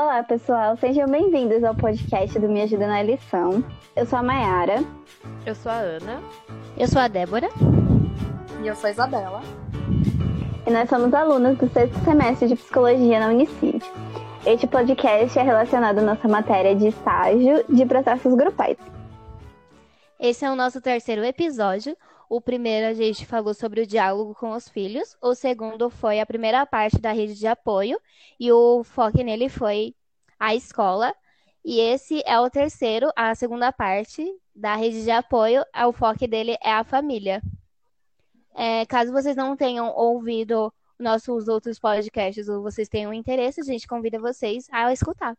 Olá, pessoal. Sejam bem-vindos ao podcast do Me Ajuda na Lição. Eu sou a Mayara. Eu sou a Ana. Eu sou a Débora. E eu sou a Isabela. E nós somos alunas do sexto semestre de Psicologia na Unicid. Este podcast é relacionado à nossa matéria de estágio de processos grupais. Esse é o nosso terceiro episódio. O primeiro a gente falou sobre o diálogo com os filhos, o segundo foi a primeira parte da rede de apoio e o foco nele foi a escola. E esse é o terceiro, a segunda parte da rede de apoio, o foco dele é a família. É, caso vocês não tenham ouvido nossos outros podcasts ou vocês tenham interesse, a gente convida vocês a escutar.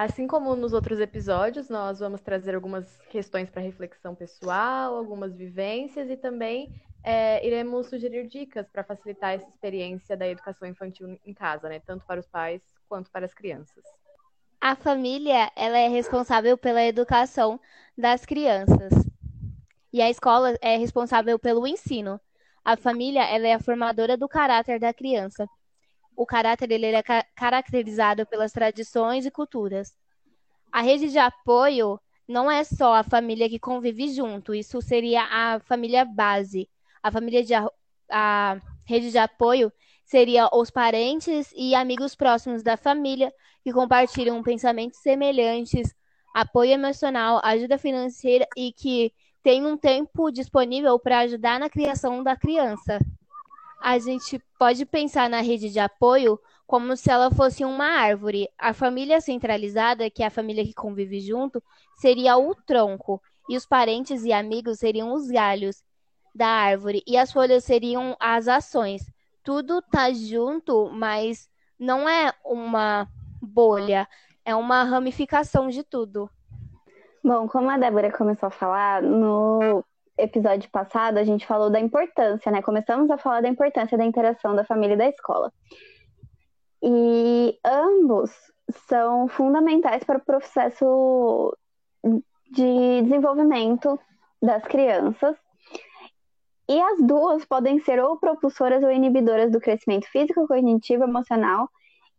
Assim como nos outros episódios, nós vamos trazer algumas questões para reflexão pessoal, algumas vivências e também é, iremos sugerir dicas para facilitar essa experiência da educação infantil em casa, né? Tanto para os pais quanto para as crianças. A família ela é responsável pela educação das crianças e a escola é responsável pelo ensino. A família ela é a formadora do caráter da criança o caráter dele é caracterizado pelas tradições e culturas. A rede de apoio não é só a família que convive junto, isso seria a família base. A família de a rede de apoio seria os parentes e amigos próximos da família que compartilham pensamentos semelhantes, apoio emocional, ajuda financeira e que têm um tempo disponível para ajudar na criação da criança a gente pode pensar na rede de apoio como se ela fosse uma árvore. A família centralizada, que é a família que convive junto, seria o tronco, e os parentes e amigos seriam os galhos da árvore, e as folhas seriam as ações. Tudo tá junto, mas não é uma bolha, é uma ramificação de tudo. Bom, como a Débora começou a falar, no episódio passado, a gente falou da importância, né? Começamos a falar da importância da interação da família e da escola. E ambos são fundamentais para o processo de desenvolvimento das crianças. E as duas podem ser ou propulsoras ou inibidoras do crescimento físico, cognitivo, emocional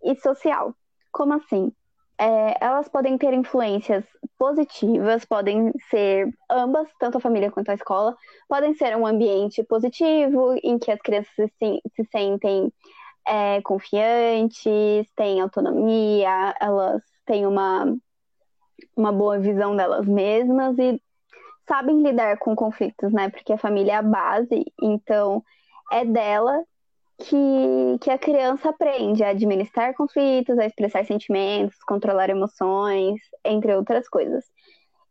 e social. Como assim? É, elas podem ter influências positivas, podem ser ambas, tanto a família quanto a escola, podem ser um ambiente positivo, em que as crianças se, se sentem é, confiantes, têm autonomia, elas têm uma, uma boa visão delas mesmas e sabem lidar com conflitos, né? Porque a família é a base, então é dela que, que a criança aprende a administrar conflitos, a expressar sentimentos, controlar emoções, entre outras coisas.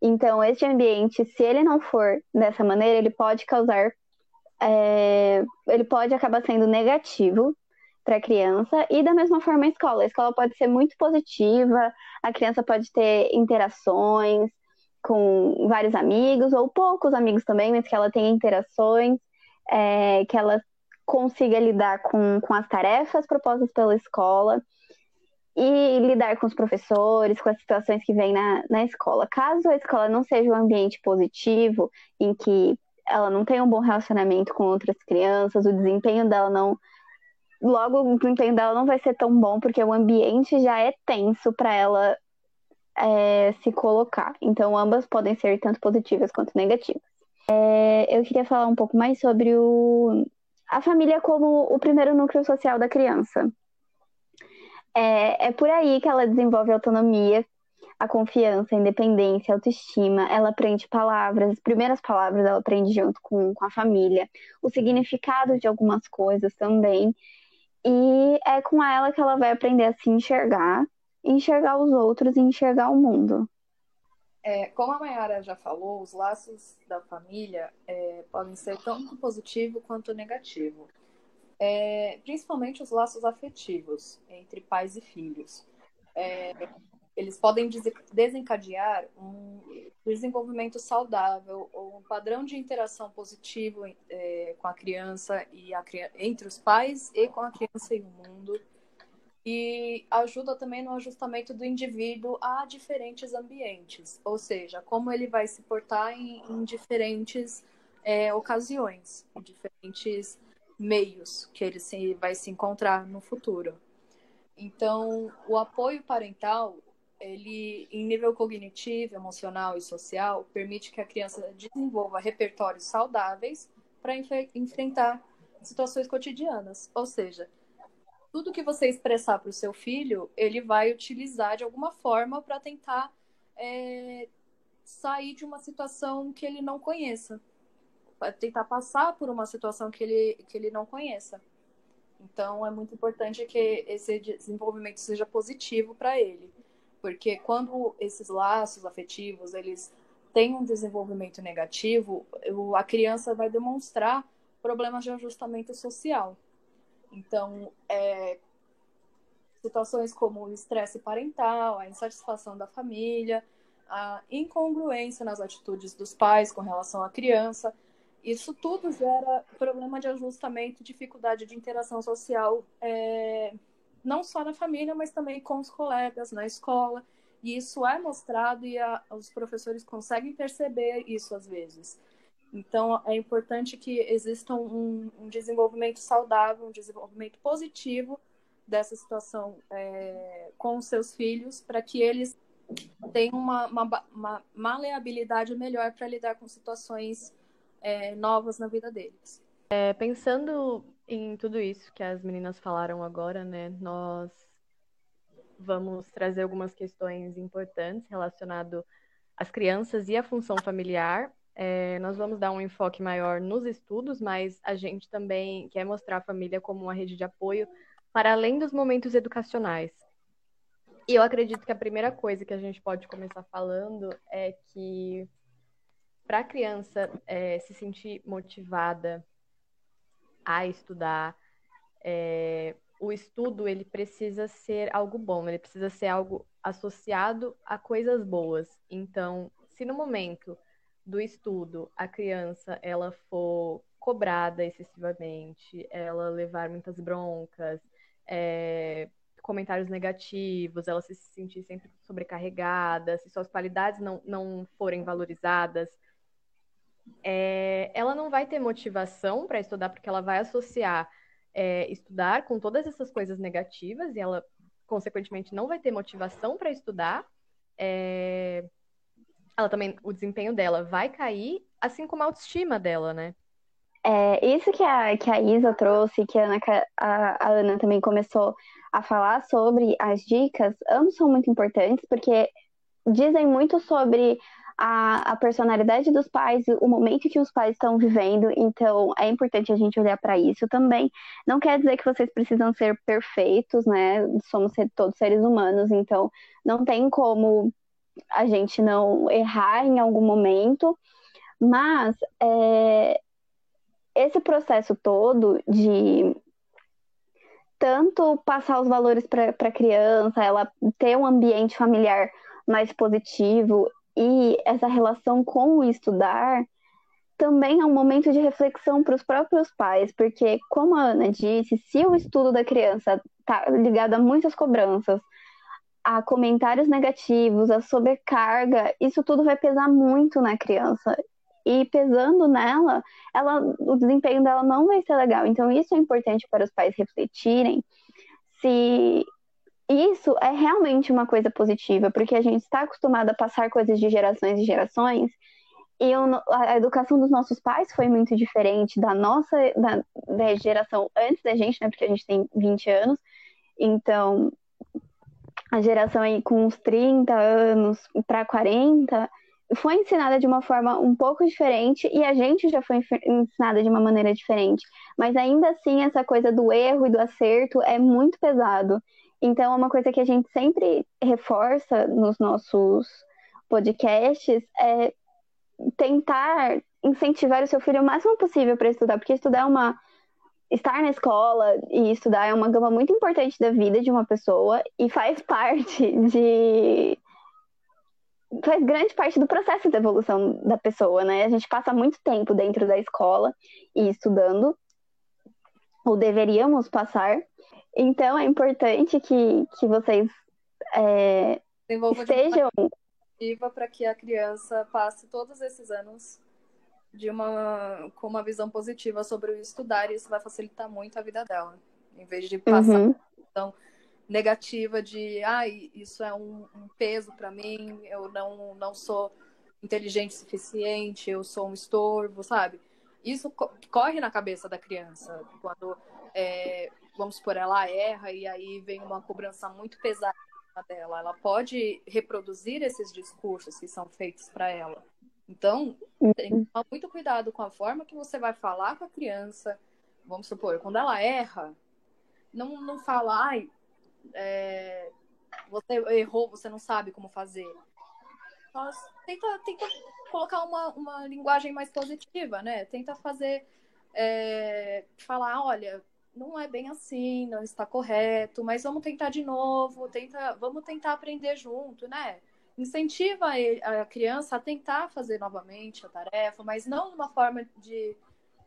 Então, este ambiente, se ele não for dessa maneira, ele pode causar. É, ele pode acabar sendo negativo para a criança e da mesma forma a escola. A escola pode ser muito positiva, a criança pode ter interações com vários amigos ou poucos amigos também, mas que ela tenha interações, é, que ela consiga lidar com, com as tarefas propostas pela escola e lidar com os professores, com as situações que vêm na, na escola. Caso a escola não seja um ambiente positivo, em que ela não tem um bom relacionamento com outras crianças, o desempenho dela não. Logo, o desempenho dela não vai ser tão bom, porque o ambiente já é tenso para ela é, se colocar. Então, ambas podem ser tanto positivas quanto negativas. É, eu queria falar um pouco mais sobre o, a família como o primeiro núcleo social da criança. É, é por aí que ela desenvolve autonomia, a confiança, a independência, a autoestima. Ela aprende palavras, as primeiras palavras ela aprende junto com, com a família, o significado de algumas coisas também. E é com ela que ela vai aprender a se enxergar, enxergar os outros e enxergar o mundo. É, como a Mayara já falou, os laços da família é, podem ser tanto positivo quanto negativo. É, principalmente os laços afetivos entre pais e filhos. É, eles podem desencadear um desenvolvimento saudável ou um padrão de interação positivo é, com a criança e a, entre os pais e com a criança e o mundo e ajuda também no ajustamento do indivíduo a diferentes ambientes, ou seja, como ele vai se portar em, em diferentes é, ocasiões, em diferentes meios que ele se, vai se encontrar no futuro. Então, o apoio parental, ele, em nível cognitivo, emocional e social, permite que a criança desenvolva repertórios saudáveis para enfrentar situações cotidianas. Ou seja, tudo que você expressar para o seu filho, ele vai utilizar de alguma forma para tentar é, sair de uma situação que ele não conheça. Vai tentar passar por uma situação que ele, que ele não conheça. Então, é muito importante que esse desenvolvimento seja positivo para ele. Porque quando esses laços afetivos, eles têm um desenvolvimento negativo, a criança vai demonstrar problemas de ajustamento social. Então, é, situações como o estresse parental, a insatisfação da família, a incongruência nas atitudes dos pais com relação à criança, isso tudo gera problema de ajustamento, dificuldade de interação social, é, não só na família, mas também com os colegas, na escola. E isso é mostrado e a, os professores conseguem perceber isso às vezes. Então, é importante que exista um, um desenvolvimento saudável, um desenvolvimento positivo dessa situação é, com os seus filhos, para que eles tenham uma, uma, uma maleabilidade melhor para lidar com situações é, novas na vida deles. É, pensando em tudo isso que as meninas falaram agora, né, nós vamos trazer algumas questões importantes relacionado às crianças e à função familiar é, nós vamos dar um enfoque maior nos estudos, mas a gente também quer mostrar a família como uma rede de apoio para além dos momentos educacionais. E eu acredito que a primeira coisa que a gente pode começar falando é que para a criança é, se sentir motivada a estudar, é, o estudo ele precisa ser algo bom, ele precisa ser algo associado a coisas boas. Então, se no momento do estudo a criança ela for cobrada excessivamente, ela levar muitas broncas, é, comentários negativos, ela se sentir sempre sobrecarregada, se suas qualidades não, não forem valorizadas, é, ela não vai ter motivação para estudar, porque ela vai associar é, estudar com todas essas coisas negativas e ela, consequentemente, não vai ter motivação para estudar. É, ela também, o desempenho dela vai cair, assim como a autoestima dela, né? É, isso que a, que a Isa trouxe, que a Ana, a, a Ana também começou a falar sobre as dicas, ambos são muito importantes, porque dizem muito sobre a, a, personalidade dos pais, o momento que os pais estão vivendo, então é importante a gente olhar para isso também. Não quer dizer que vocês precisam ser perfeitos, né? Somos todos seres humanos, então não tem como a gente não errar em algum momento, mas é, esse processo todo de tanto passar os valores para a criança, ela ter um ambiente familiar mais positivo e essa relação com o estudar também é um momento de reflexão para os próprios pais, porque, como a Ana disse, se o estudo da criança está ligado a muitas cobranças, a comentários negativos, a sobrecarga, isso tudo vai pesar muito na criança. E pesando nela, ela, o desempenho dela não vai ser legal. Então, isso é importante para os pais refletirem se isso é realmente uma coisa positiva, porque a gente está acostumado a passar coisas de gerações e gerações, e a educação dos nossos pais foi muito diferente da nossa da, da geração antes da gente, né? Porque a gente tem 20 anos. Então, a geração aí com uns 30 anos para 40 foi ensinada de uma forma um pouco diferente e a gente já foi ensinada de uma maneira diferente. Mas ainda assim, essa coisa do erro e do acerto é muito pesado. Então, é uma coisa que a gente sempre reforça nos nossos podcasts é tentar incentivar o seu filho o máximo possível para estudar, porque estudar é uma estar na escola e estudar é uma gama muito importante da vida de uma pessoa e faz parte de. faz grande parte do processo de evolução da pessoa, né? A gente passa muito tempo dentro da escola e estudando, ou deveríamos passar. Então é importante que, que vocês é, estejam. para que a criança passe todos esses anos de uma com uma visão positiva sobre o estudar e isso vai facilitar muito a vida dela, em vez de passar. Uhum. Então, negativa de, ah, isso é um, um peso para mim, eu não, não sou inteligente o suficiente, eu sou um estorvo, sabe? Isso co corre na cabeça da criança quando, é, vamos supor, ela erra e aí vem uma cobrança muito pesada dela. Ela pode reproduzir esses discursos que são feitos para ela. Então, tem que tomar muito cuidado com a forma que você vai falar com a criança. Vamos supor, quando ela erra, não, não fala, ai, é, você errou, você não sabe como fazer. Mas tenta, tenta colocar uma, uma linguagem mais positiva, né? Tenta fazer, é, falar, olha, não é bem assim, não está correto, mas vamos tentar de novo, tenta, vamos tentar aprender junto, né? Incentiva a criança a tentar fazer novamente a tarefa, mas não de uma forma de,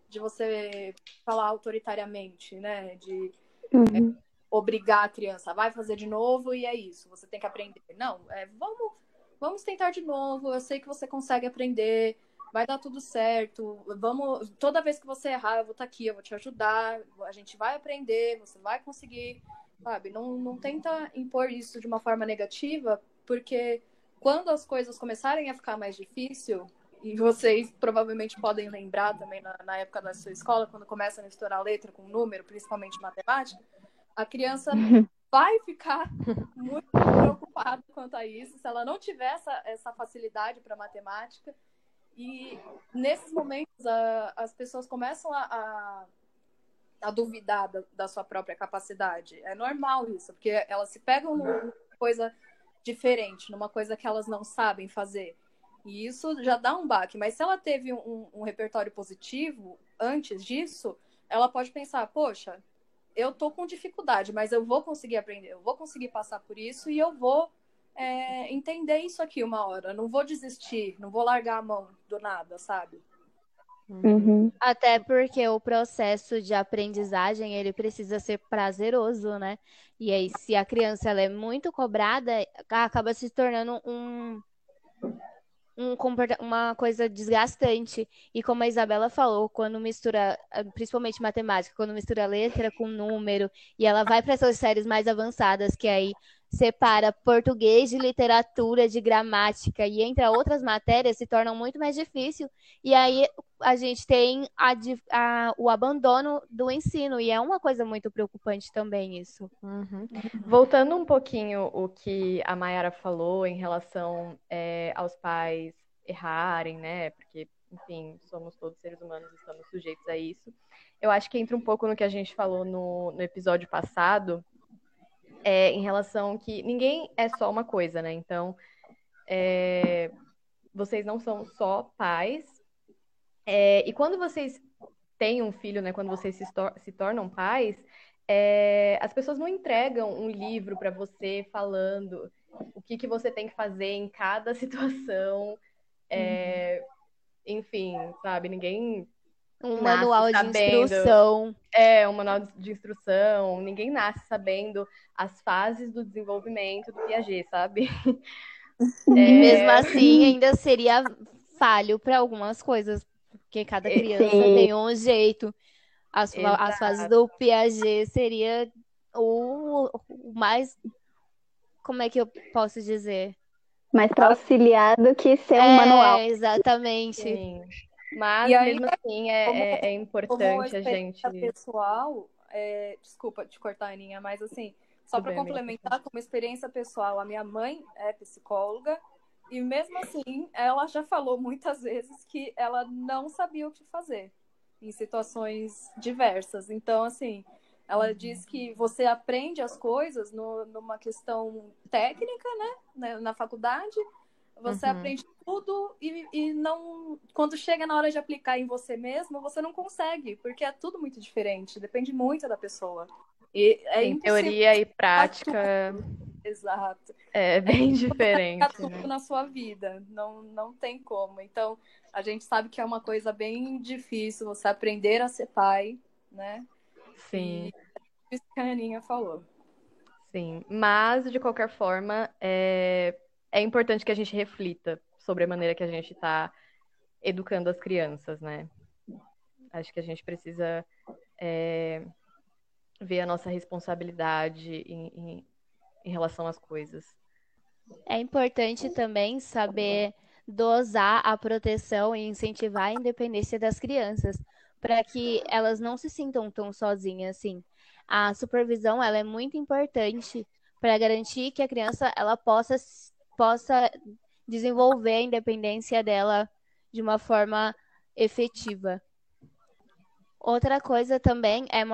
de você falar autoritariamente, né? De uhum. é, obrigar a criança, vai fazer de novo e é isso, você tem que aprender. Não, é, vamos, vamos tentar de novo, eu sei que você consegue aprender, vai dar tudo certo. Vamos, toda vez que você errar, eu vou estar aqui, eu vou te ajudar. A gente vai aprender, você vai conseguir, sabe? Não, não tenta impor isso de uma forma negativa, porque quando as coisas começarem a ficar mais difícil, e vocês provavelmente podem lembrar também na, na época da sua escola, quando começa a misturar letra com número, principalmente matemática, a criança vai ficar muito preocupada quanto a isso. Se ela não tiver essa, essa facilidade para matemática, e nesses momentos a, as pessoas começam a, a, a duvidar da, da, sua própria capacidade. É normal isso, porque elas se pegam numa coisa diferente, numa coisa que elas não sabem fazer. E isso já dá um baque. Mas se ela teve um, um repertório positivo antes disso, ela pode pensar, poxa, eu tô com dificuldade, mas eu vou conseguir aprender, eu vou conseguir passar por isso e eu vou é, entender isso aqui uma hora. Não vou desistir, não vou largar a mão do nada, sabe? Uhum. Até porque o processo de aprendizagem ele precisa ser prazeroso, né? E aí, se a criança ela é muito cobrada, acaba se tornando um, um uma coisa desgastante. E como a Isabela falou, quando mistura, principalmente matemática, quando mistura letra com número, e ela vai para essas séries mais avançadas, que aí separa português de literatura, de gramática e entre outras matérias se tornam muito mais difícil. E aí a gente tem a, a, o abandono do ensino e é uma coisa muito preocupante também isso. Uhum. Voltando um pouquinho o que a Mayara falou em relação é, aos pais errarem, né? Porque enfim, somos todos seres humanos, estamos sujeitos a isso. Eu acho que entra um pouco no que a gente falou no, no episódio passado, é, em relação que ninguém é só uma coisa, né? Então, é, vocês não são só pais. É, e quando vocês têm um filho, né? Quando vocês se, tor se tornam pais, é, as pessoas não entregam um livro para você falando o que, que você tem que fazer em cada situação. É, enfim, sabe? Ninguém um manual de instrução. É, um manual de instrução. Ninguém nasce sabendo as fases do desenvolvimento do Piaget, sabe? E é... mesmo assim, ainda seria falho para algumas coisas, porque cada é, criança Sim. tem um jeito. As, as fases do Piaget seria o, o mais. Como é que eu posso dizer? Mais para auxiliar do que ser um é, manual. Exatamente. Sim. Mas e mesmo assim é, como, é, é importante a gente. pessoal, é, desculpa te cortar, Aninha, mas assim, só para complementar, como experiência pessoal, a minha mãe é psicóloga e mesmo assim ela já falou muitas vezes que ela não sabia o que fazer em situações diversas. Então, assim, ela diz que você aprende as coisas no, numa questão técnica, né, na faculdade, você uhum. aprende tudo e, e não. Quando chega na hora de aplicar em você mesmo, você não consegue, porque é tudo muito diferente, depende muito da pessoa. E é em teoria e prática. Exato. É bem diferente. tudo né? na sua vida, não, não tem como. Então, a gente sabe que é uma coisa bem difícil você aprender a ser pai, né? Sim. E é isso que a Aninha falou. Sim, mas de qualquer forma, é, é importante que a gente reflita sobre a maneira que a gente está educando as crianças, né? Acho que a gente precisa é, ver a nossa responsabilidade em, em, em relação às coisas. É importante também saber dosar a proteção e incentivar a independência das crianças, para que elas não se sintam tão sozinhas assim. A supervisão ela é muito importante para garantir que a criança ela possa, possa desenvolver a independência dela de uma forma efetiva. Outra coisa também é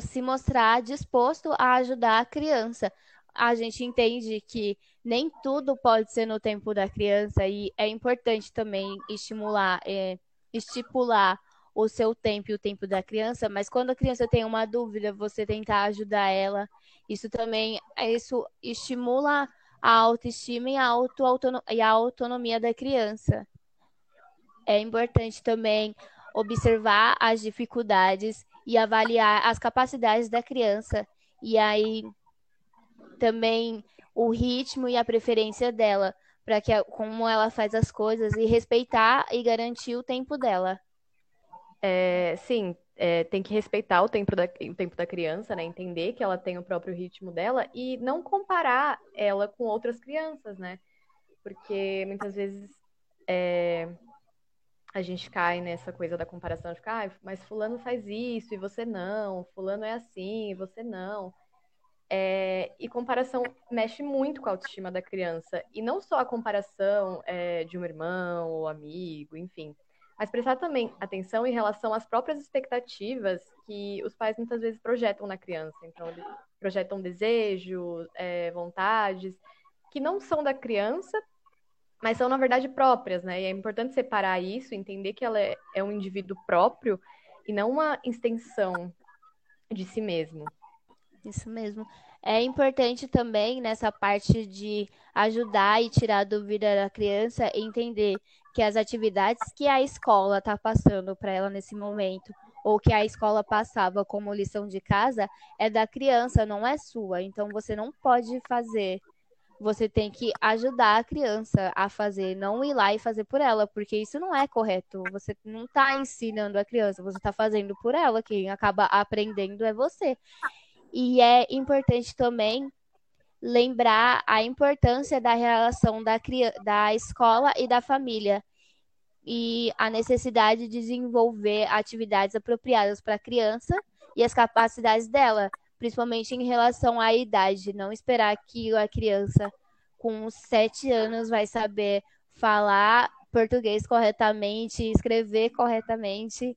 se mostrar disposto a ajudar a criança. A gente entende que nem tudo pode ser no tempo da criança e é importante também estimular, é, estipular o seu tempo e o tempo da criança, mas quando a criança tem uma dúvida, você tentar ajudar ela. Isso também isso estimula a autoestima e a, auto e a autonomia da criança. É importante também observar as dificuldades e avaliar as capacidades da criança. E aí também o ritmo e a preferência dela, para que como ela faz as coisas e respeitar e garantir o tempo dela. É, sim, é, tem que respeitar o tempo, da, o tempo da criança, né? Entender que ela tem o próprio ritmo dela e não comparar ela com outras crianças, né? Porque muitas vezes é, a gente cai nessa coisa da comparação de ficar, ah, mas fulano faz isso e você não, fulano é assim e você não. É, e comparação mexe muito com a autoestima da criança. E não só a comparação é, de um irmão ou amigo, enfim mas prestar também atenção em relação às próprias expectativas que os pais muitas vezes projetam na criança. Então, eles projetam desejos, é, vontades, que não são da criança, mas são, na verdade, próprias, né? E é importante separar isso, entender que ela é, é um indivíduo próprio e não uma extensão de si mesmo. Isso mesmo. É importante também nessa parte de ajudar e tirar a dúvida da criança entender que as atividades que a escola está passando para ela nesse momento, ou que a escola passava como lição de casa, é da criança, não é sua. Então você não pode fazer. Você tem que ajudar a criança a fazer, não ir lá e fazer por ela, porque isso não é correto. Você não está ensinando a criança, você está fazendo por ela. Quem acaba aprendendo é você. E é importante também lembrar a importância da relação da, da escola e da família e a necessidade de desenvolver atividades apropriadas para a criança e as capacidades dela, principalmente em relação à idade. Não esperar que a criança com sete anos vai saber falar português corretamente, escrever corretamente.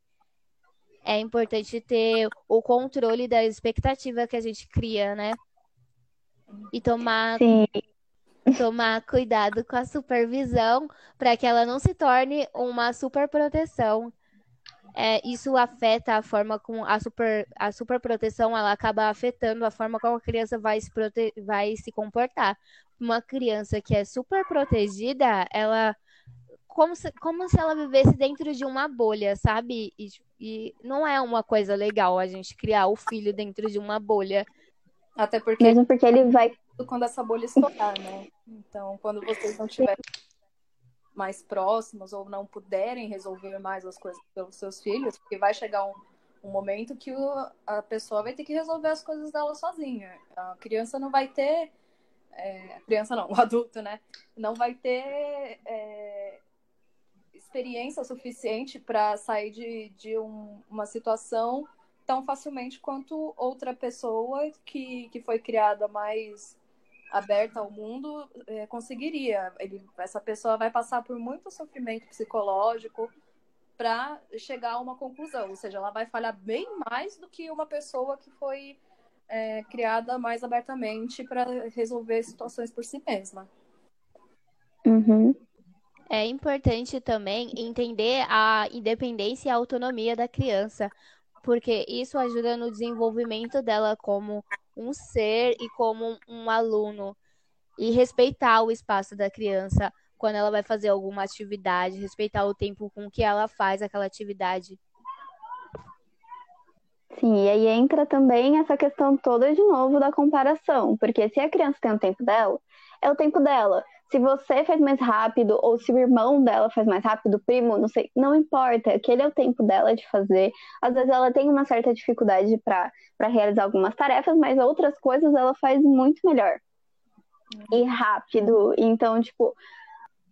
É importante ter o controle da expectativa que a gente cria, né? e tomar, tomar cuidado com a supervisão para que ela não se torne uma superproteção. É, isso afeta a forma com a super a superproteção ela acaba afetando a forma como a criança vai se prote vai se comportar. Uma criança que é super protegida, ela como se, como se ela vivesse dentro de uma bolha, sabe? E, e não é uma coisa legal a gente criar o filho dentro de uma bolha. Até porque. Mesmo porque ele vai. Quando essa bolha estourar, né? Então, quando vocês não tiverem mais próximos ou não puderem resolver mais as coisas pelos seus filhos, porque vai chegar um, um momento que o, a pessoa vai ter que resolver as coisas dela sozinha. A criança não vai ter. É, a criança não, o adulto, né? Não vai ter é, experiência suficiente para sair de, de um, uma situação tão facilmente quanto outra pessoa que, que foi criada mais aberta ao mundo é, conseguiria. Ele, essa pessoa vai passar por muito sofrimento psicológico para chegar a uma conclusão, ou seja, ela vai falhar bem mais do que uma pessoa que foi é, criada mais abertamente para resolver situações por si mesma. Uhum. É importante também entender a independência e a autonomia da criança, porque isso ajuda no desenvolvimento dela como um ser e como um aluno. E respeitar o espaço da criança quando ela vai fazer alguma atividade, respeitar o tempo com que ela faz aquela atividade. Sim, e aí entra também essa questão toda de novo da comparação, porque se a criança tem o tempo dela, é o tempo dela se você faz mais rápido ou se o irmão dela faz mais rápido, primo, não sei, não importa, aquele é o tempo dela de fazer. Às vezes ela tem uma certa dificuldade para realizar algumas tarefas, mas outras coisas ela faz muito melhor. e rápido. Então, tipo,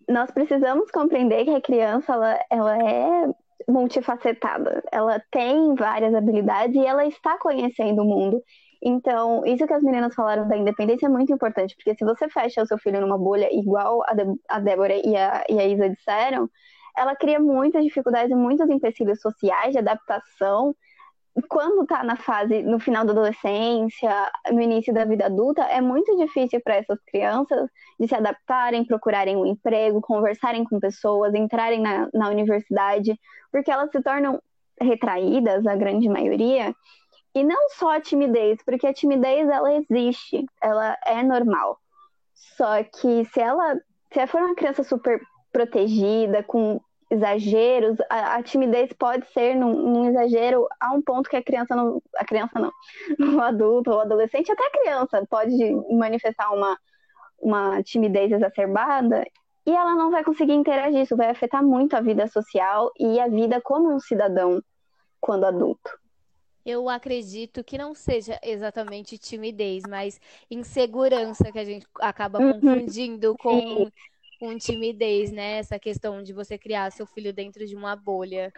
nós precisamos compreender que a criança ela, ela é multifacetada. Ela tem várias habilidades e ela está conhecendo o mundo. Então, isso que as meninas falaram da independência é muito importante, porque se você fecha o seu filho numa bolha igual a, de a Débora e a, e a Isa disseram, ela cria muitas dificuldades e muitos empecilhos sociais de adaptação. Quando está na fase, no final da adolescência, no início da vida adulta, é muito difícil para essas crianças de se adaptarem, procurarem um emprego, conversarem com pessoas, entrarem na, na universidade, porque elas se tornam retraídas, a grande maioria, e não só a timidez, porque a timidez ela existe, ela é normal. Só que se ela, se ela for uma criança super protegida, com exageros, a, a timidez pode ser num, num, exagero a um ponto que a criança não, a criança não, o adulto ou adolescente, até a criança pode manifestar uma, uma timidez exacerbada e ela não vai conseguir interagir, isso vai afetar muito a vida social e a vida como um cidadão quando adulto. Eu acredito que não seja exatamente timidez, mas insegurança que a gente acaba uhum. confundindo com, com timidez, né? Essa questão de você criar seu filho dentro de uma bolha.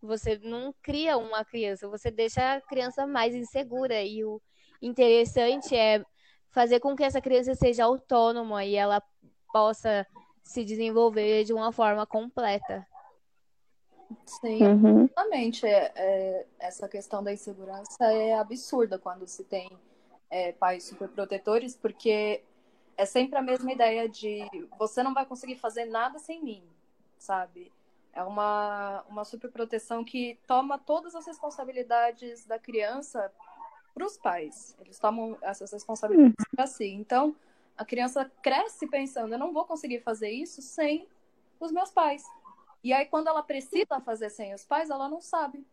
Você não cria uma criança, você deixa a criança mais insegura. E o interessante é fazer com que essa criança seja autônoma e ela possa se desenvolver de uma forma completa. Sim, uhum. exatamente. É, é, essa questão da insegurança é absurda quando se tem é, pais superprotetores, porque é sempre a mesma ideia de você não vai conseguir fazer nada sem mim, sabe? É uma, uma superproteção que toma todas as responsabilidades da criança para os pais. Eles tomam essas responsabilidades uhum. para si. Então, a criança cresce pensando: eu não vou conseguir fazer isso sem os meus pais. E aí, quando ela precisa fazer sem os pais, ela não sabe.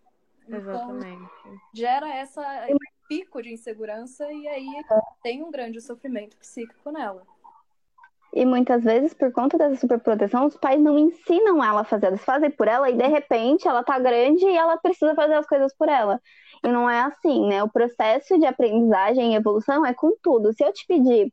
Então, Exatamente. Gera essa pico de insegurança e aí tem um grande sofrimento psíquico nela. E muitas vezes, por conta dessa superproteção, os pais não ensinam ela a fazer. Eles fazem por ela e, de repente, ela tá grande e ela precisa fazer as coisas por ela. E não é assim, né? O processo de aprendizagem e evolução é com tudo. Se eu te pedir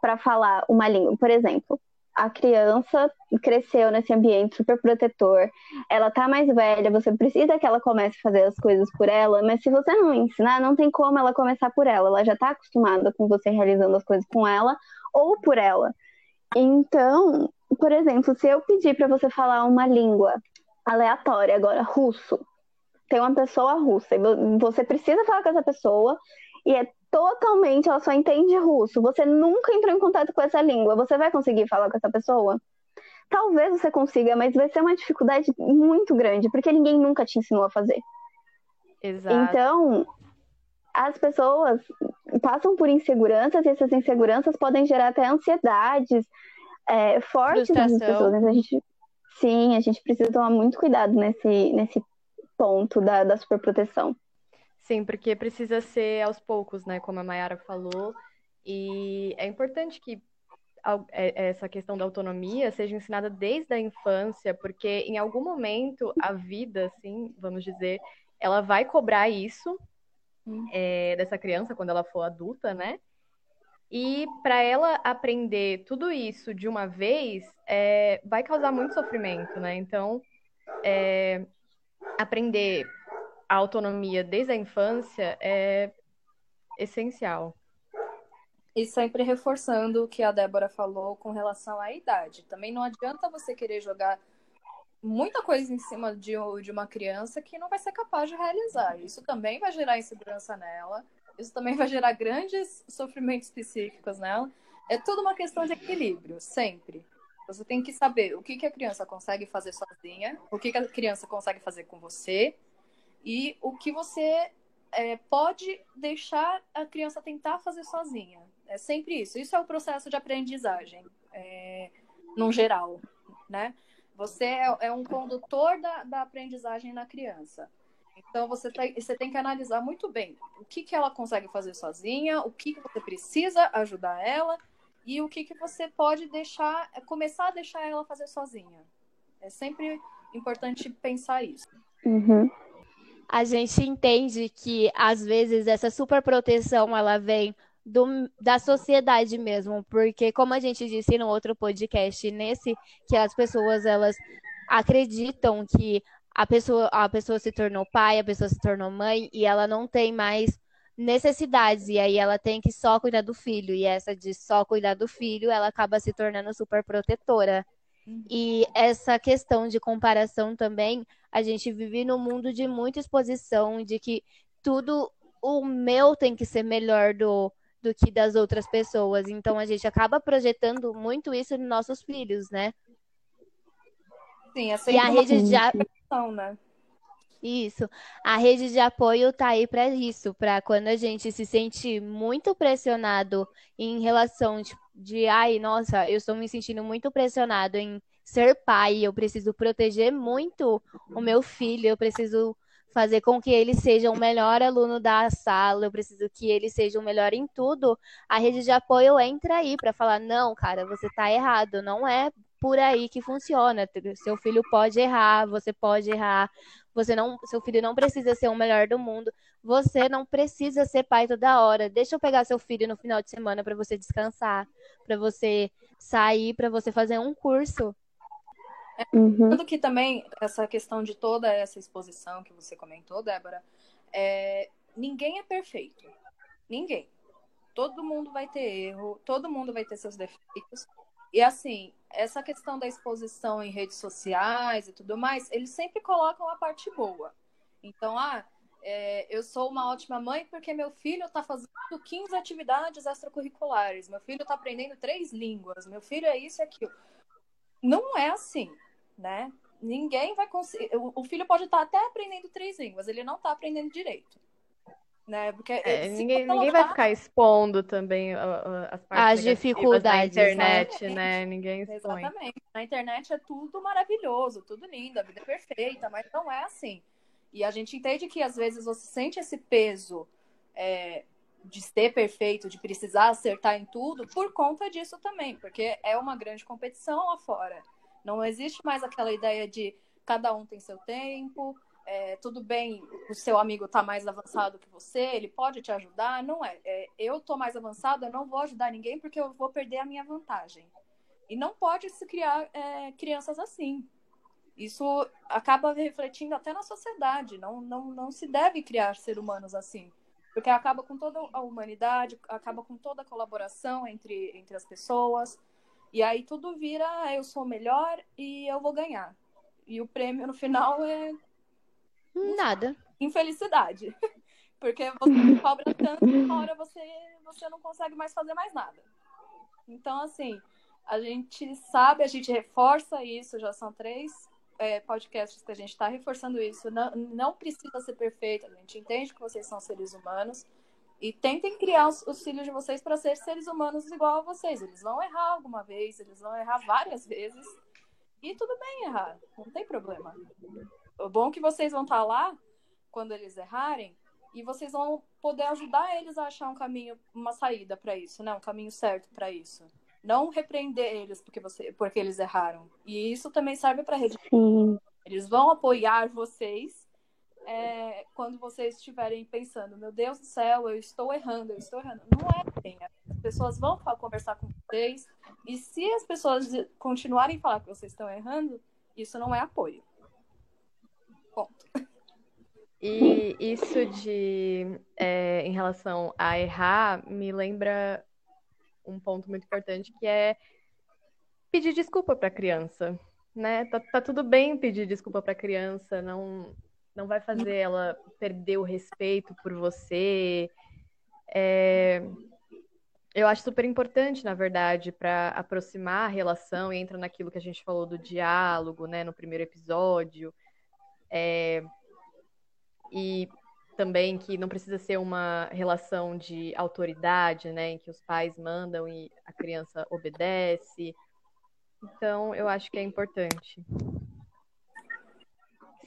para falar uma língua, por exemplo, a criança cresceu nesse ambiente super protetor, ela tá mais velha, você precisa que ela comece a fazer as coisas por ela, mas se você não ensinar, não tem como ela começar por ela, ela já tá acostumada com você realizando as coisas com ela ou por ela. Então, por exemplo, se eu pedir para você falar uma língua aleatória, agora russo, tem uma pessoa russa, e você precisa falar com essa pessoa, e é totalmente, ela só entende russo, você nunca entrou em contato com essa língua, você vai conseguir falar com essa pessoa? Talvez você consiga, mas vai ser uma dificuldade muito grande, porque ninguém nunca te ensinou a fazer. Exato. Então, as pessoas passam por inseguranças e essas inseguranças podem gerar até ansiedades é, fortes nas pessoas. A gente, sim, a gente precisa tomar muito cuidado nesse, nesse ponto da, da superproteção. Sim, porque precisa ser aos poucos, né? Como a Mayara falou. E é importante que é, essa questão da autonomia seja ensinada desde a infância, porque em algum momento a vida, assim, vamos dizer, ela vai cobrar isso hum. é, dessa criança quando ela for adulta, né? E para ela aprender tudo isso de uma vez, é, vai causar muito sofrimento, né? Então, é, aprender a autonomia desde a infância é essencial. E sempre reforçando o que a Débora falou com relação à idade. Também não adianta você querer jogar muita coisa em cima de, de uma criança que não vai ser capaz de realizar. Isso também vai gerar insegurança nela, isso também vai gerar grandes sofrimentos psíquicos nela. É tudo uma questão de equilíbrio, sempre. Você tem que saber o que, que a criança consegue fazer sozinha, o que, que a criança consegue fazer com você, e o que você é, pode deixar a criança tentar fazer sozinha. É sempre isso. Isso é o processo de aprendizagem, é, no geral, né? Você é, é um condutor da, da, aprendizagem na criança. Então, você, você tem que analisar muito bem o que, que ela consegue fazer sozinha, o que, que você precisa ajudar ela e o que, que você pode deixar, começar a deixar ela fazer sozinha. É sempre importante pensar isso. Uhum a gente entende que às vezes essa superproteção ela vem do, da sociedade mesmo, porque como a gente disse no outro podcast, nesse que as pessoas elas acreditam que a pessoa, a pessoa se tornou pai, a pessoa se tornou mãe e ela não tem mais necessidades e aí ela tem que só cuidar do filho e essa de só cuidar do filho, ela acaba se tornando super protetora. Uhum. E essa questão de comparação também, a gente vive num mundo de muita exposição, de que tudo o meu tem que ser melhor do, do que das outras pessoas. Então a gente acaba projetando muito isso nos nossos filhos, né? Sim, é e a rede de apoio, né? Isso. A rede de apoio tá aí para isso, para quando a gente se sente muito pressionado em relação de, de ai, nossa, eu estou me sentindo muito pressionado em ser pai, eu preciso proteger muito o meu filho, eu preciso fazer com que ele seja o melhor aluno da sala, eu preciso que ele seja o melhor em tudo, a rede de apoio entra aí para falar: não, cara, você está errado, não é por aí que funciona. Seu filho pode errar, você pode errar. Você não, seu filho não precisa ser o melhor do mundo. Você não precisa ser pai toda hora. Deixa eu pegar seu filho no final de semana para você descansar, para você sair, para você fazer um curso. Uhum. Tanto que também essa questão de toda essa exposição que você comentou, Débora, é, ninguém é perfeito. Ninguém. Todo mundo vai ter erro, todo mundo vai ter seus defeitos. E assim, essa questão da exposição em redes sociais e tudo mais, eles sempre colocam a parte boa. Então, ah, é, eu sou uma ótima mãe porque meu filho está fazendo 15 atividades extracurriculares, meu filho está aprendendo três línguas, meu filho é isso e aquilo. Não é assim né? Ninguém vai conseguir. O filho pode estar até aprendendo três línguas, ele não está aprendendo direito. Né? Porque é, ninguém, colocar... ninguém vai ficar expondo também as partes as dificuldades da internet, né? Ninguém expõe. Exatamente. Na internet é tudo maravilhoso, tudo lindo, a vida é perfeita, mas não é assim. E a gente entende que às vezes você sente esse peso é, de ser perfeito, de precisar acertar em tudo, por conta disso também, porque é uma grande competição lá fora. Não existe mais aquela ideia de cada um tem seu tempo, é, tudo bem, o seu amigo está mais avançado que você, ele pode te ajudar. Não é. é eu estou mais avançado, eu não vou ajudar ninguém porque eu vou perder a minha vantagem. E não pode se criar é, crianças assim. Isso acaba refletindo até na sociedade. Não, não, não se deve criar ser humanos assim. Porque acaba com toda a humanidade, acaba com toda a colaboração entre, entre as pessoas. E aí tudo vira, ah, eu sou melhor e eu vou ganhar. E o prêmio no final é. Nada. Infelicidade. Porque você cobra tanto que uma hora você, você não consegue mais fazer mais nada. Então, assim, a gente sabe, a gente reforça isso, já são três é, podcasts que a gente está reforçando isso. Não, não precisa ser perfeito, a gente entende que vocês são seres humanos. E tentem criar os, os filhos de vocês para ser seres humanos igual a vocês. Eles vão errar alguma vez, eles vão errar várias vezes. E tudo bem errar, não tem problema. O bom é que vocês vão estar tá lá quando eles errarem e vocês vão poder ajudar eles a achar um caminho, uma saída para isso, né? Um caminho certo para isso. Não repreender eles porque, você, porque eles erraram. E isso também serve para rede. Eles vão apoiar vocês é, quando vocês estiverem pensando, meu Deus do céu, eu estou errando, eu estou errando. Não é assim. As pessoas vão conversar com vocês, e se as pessoas continuarem a falar que vocês estão errando, isso não é apoio. Ponto. E isso de é, em relação a errar me lembra um ponto muito importante que é pedir desculpa para a criança, né? Tá, tá, tudo bem pedir desculpa para a criança, não não vai fazer ela perder o respeito por você. É... Eu acho super importante, na verdade, para aproximar a relação e entra naquilo que a gente falou do diálogo, né, no primeiro episódio. É... E também que não precisa ser uma relação de autoridade, né, em que os pais mandam e a criança obedece. Então, eu acho que é importante.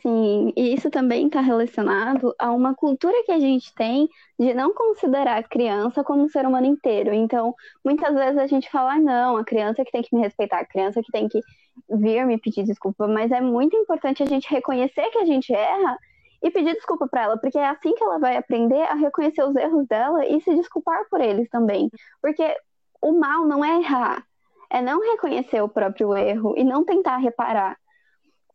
Sim, e isso também está relacionado a uma cultura que a gente tem de não considerar a criança como um ser humano inteiro. Então, muitas vezes a gente fala, ah, não, a criança que tem que me respeitar, a criança que tem que vir me pedir desculpa, mas é muito importante a gente reconhecer que a gente erra e pedir desculpa para ela, porque é assim que ela vai aprender a reconhecer os erros dela e se desculpar por eles também. Porque o mal não é errar, é não reconhecer o próprio erro e não tentar reparar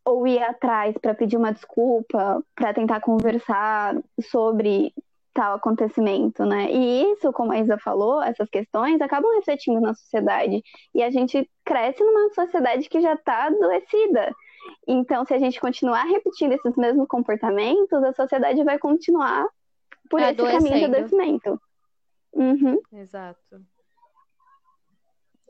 ou ir atrás para pedir uma desculpa, para tentar conversar sobre tal acontecimento, né? E isso, como a Isa falou, essas questões acabam refletindo na sociedade. E a gente cresce numa sociedade que já está adoecida. Então, se a gente continuar repetindo esses mesmos comportamentos, a sociedade vai continuar por esse caminho de adoecimento. Uhum. Exato.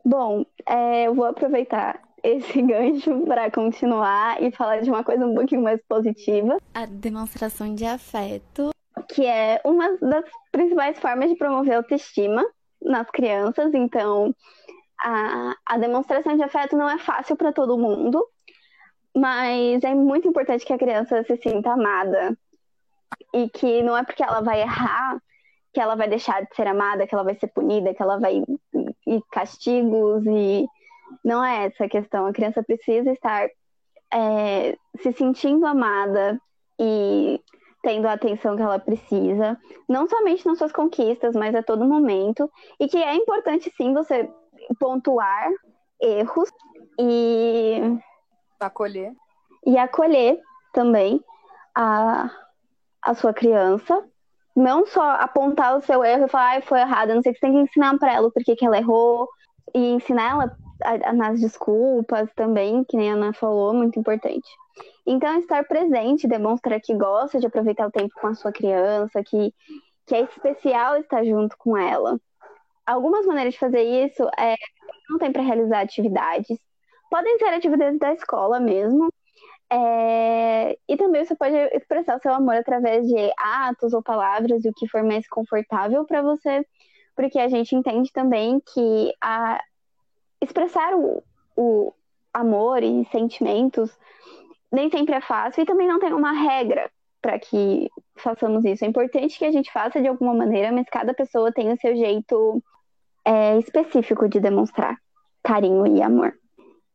Bom, é, eu vou aproveitar esse gancho para continuar e falar de uma coisa um pouquinho mais positiva. A demonstração de afeto. Que é uma das principais formas de promover autoestima nas crianças. Então, a, a demonstração de afeto não é fácil para todo mundo, mas é muito importante que a criança se sinta amada. E que não é porque ela vai errar que ela vai deixar de ser amada, que ela vai ser punida, que ela vai ir castigos e não é essa a questão. A criança precisa estar é, se sentindo amada e tendo a atenção que ela precisa, não somente nas suas conquistas, mas a todo momento. E que é importante sim você pontuar erros e acolher e acolher também a, a sua criança. Não só apontar o seu erro e falar, ah, foi errado, não sei que você tem que ensinar para ela por que, que ela errou e ensinar ela nas desculpas também, que nem a Ana falou, muito importante. Então, estar presente demonstra que gosta de aproveitar o tempo com a sua criança, que, que é especial estar junto com ela. Algumas maneiras de fazer isso é não tem para realizar atividades, podem ser atividades da escola mesmo, é... e também você pode expressar o seu amor através de atos ou palavras, o que for mais confortável para você, porque a gente entende também que a, expressar o, o amor e sentimentos nem sempre é fácil e também não tem uma regra para que façamos isso. É importante que a gente faça de alguma maneira, mas cada pessoa tem o seu jeito é, específico de demonstrar carinho e amor.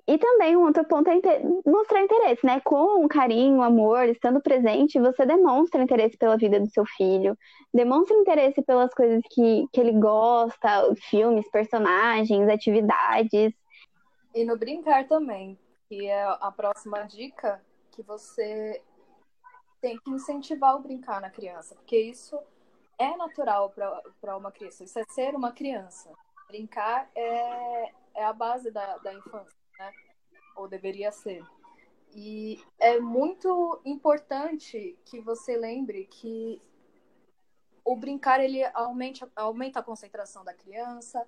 E também um outro ponto é mostrar interesse, né? Com carinho, amor, estando presente, você demonstra interesse pela vida do seu filho, demonstra interesse pelas coisas que, que ele gosta, filmes, personagens, atividades. E no brincar também, que é a próxima dica, que você tem que incentivar o brincar na criança, porque isso é natural para uma criança, isso é ser uma criança. Brincar é, é a base da, da infância? Ou deveria ser. E é muito importante que você lembre que o brincar ele aumenta, aumenta a concentração da criança,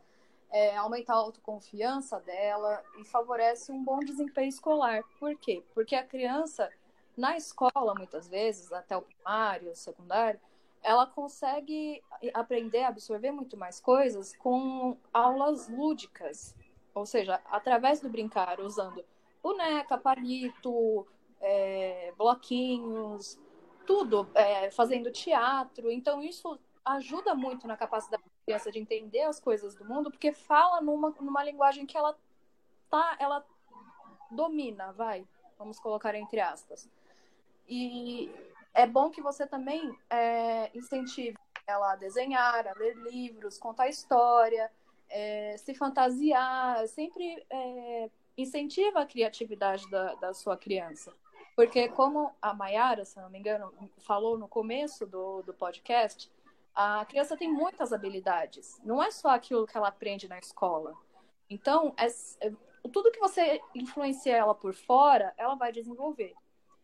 é, aumenta a autoconfiança dela e favorece um bom desempenho escolar. Por quê? Porque a criança, na escola, muitas vezes, até o primário, o secundário, ela consegue aprender, absorver muito mais coisas com aulas lúdicas. Ou seja, através do brincar, usando boneca, palito, é, bloquinhos, tudo, é, fazendo teatro. Então, isso ajuda muito na capacidade da criança de entender as coisas do mundo, porque fala numa, numa linguagem que ela tá, ela domina, vai, vamos colocar entre aspas. E é bom que você também é, incentive ela a desenhar, a ler livros, contar história, é, se fantasiar, sempre é, incentiva a criatividade da, da sua criança. Porque como a Mayara, se não me engano, falou no começo do, do podcast, a criança tem muitas habilidades. Não é só aquilo que ela aprende na escola. Então, é, é, tudo que você influencia ela por fora, ela vai desenvolver.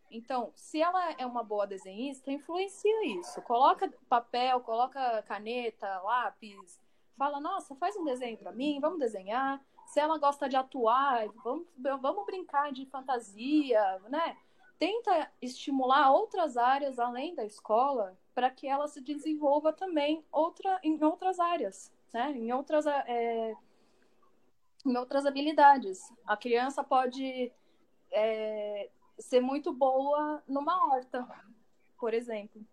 Então, se ela é uma boa desenhista, influencia isso. Coloca papel, coloca caneta, lápis, fala, nossa, faz um desenho para mim, vamos desenhar. Se ela gosta de atuar, vamos, vamos brincar de fantasia, né? Tenta estimular outras áreas além da escola para que ela se desenvolva também outra, em outras áreas, né? Em outras, é, em outras habilidades. A criança pode é, ser muito boa numa horta, por exemplo.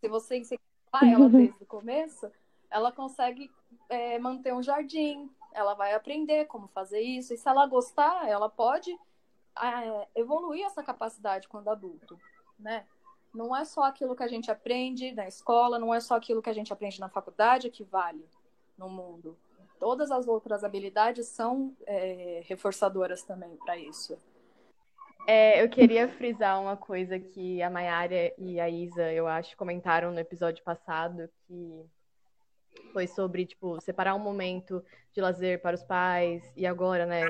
Se você incentivar ela desde o começo, ela consegue é, manter um jardim, ela vai aprender como fazer isso, e se ela gostar, ela pode é, evoluir essa capacidade quando adulto, né? não é só aquilo que a gente aprende na escola, não é só aquilo que a gente aprende na faculdade que vale no mundo. Todas as outras habilidades são é, reforçadoras também para isso. É, eu queria frisar uma coisa que a Mayara e a Isa, eu acho, comentaram no episódio passado, que foi sobre, tipo, separar um momento de lazer para os pais e agora, né,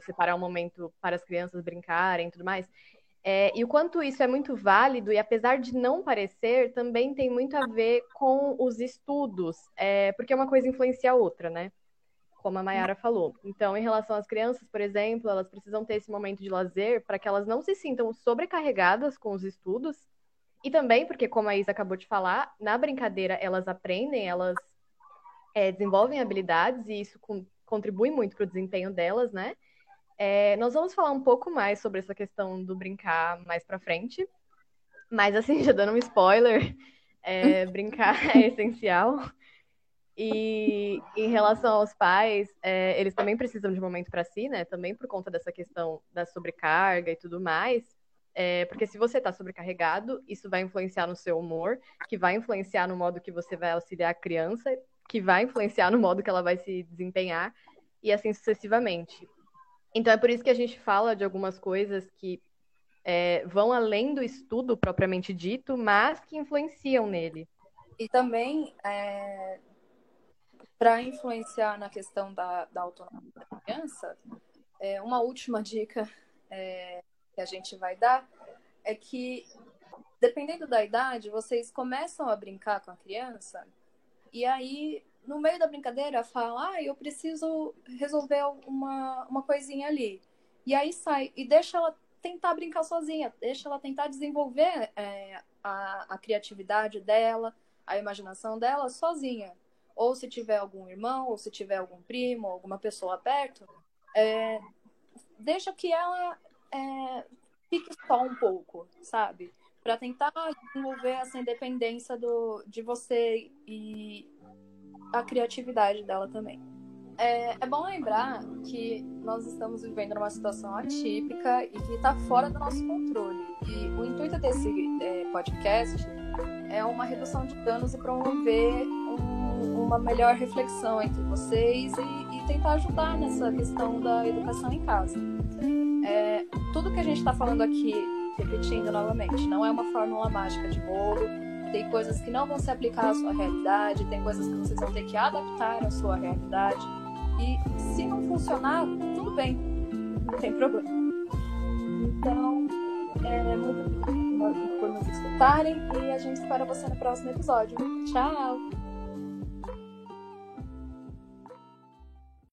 separar um momento para as crianças brincarem e tudo mais. É, e o quanto isso é muito válido, e apesar de não parecer, também tem muito a ver com os estudos, é, porque uma coisa influencia a outra, né? Como a Mayara falou. Então, em relação às crianças, por exemplo, elas precisam ter esse momento de lazer para que elas não se sintam sobrecarregadas com os estudos. E também porque, como a Isa acabou de falar, na brincadeira elas aprendem, elas é, desenvolvem habilidades e isso com, contribui muito para o desempenho delas, né? É, nós vamos falar um pouco mais sobre essa questão do brincar mais para frente. Mas, assim, já dando um spoiler, é, brincar é essencial. E em relação aos pais, é, eles também precisam de um momento para si, né? Também por conta dessa questão da sobrecarga e tudo mais. É, porque se você está sobrecarregado, isso vai influenciar no seu humor, que vai influenciar no modo que você vai auxiliar a criança, que vai influenciar no modo que ela vai se desempenhar, e assim sucessivamente. Então é por isso que a gente fala de algumas coisas que é, vão além do estudo propriamente dito, mas que influenciam nele. E também, é, para influenciar na questão da, da autonomia da criança, é, uma última dica é, que a gente vai dar é que, dependendo da idade, vocês começam a brincar com a criança e aí no meio da brincadeira, fala, ah, eu preciso resolver uma, uma coisinha ali. E aí sai, e deixa ela tentar brincar sozinha, deixa ela tentar desenvolver é, a, a criatividade dela, a imaginação dela sozinha. Ou se tiver algum irmão, ou se tiver algum primo, alguma pessoa perto, é, deixa que ela é, fique só um pouco, sabe? Para tentar desenvolver essa independência do, de você e a criatividade dela também. É, é, bom lembrar que nós estamos vivendo numa situação atípica e que está fora do nosso controle. E o intuito desse é, podcast é uma redução de danos e promover um, uma melhor reflexão entre vocês e, e, tentar ajudar nessa questão da educação em casa. É, tudo que a gente está falando aqui, repetindo novamente, não é uma fórmula mágica de bolo tem coisas que não vão se aplicar à sua realidade, tem coisas que vocês vão ter que adaptar à sua realidade. E se não funcionar, tudo bem, não tem problema. Então, é muito obrigada por nos escutarem e a gente espera você no próximo episódio. Tchau!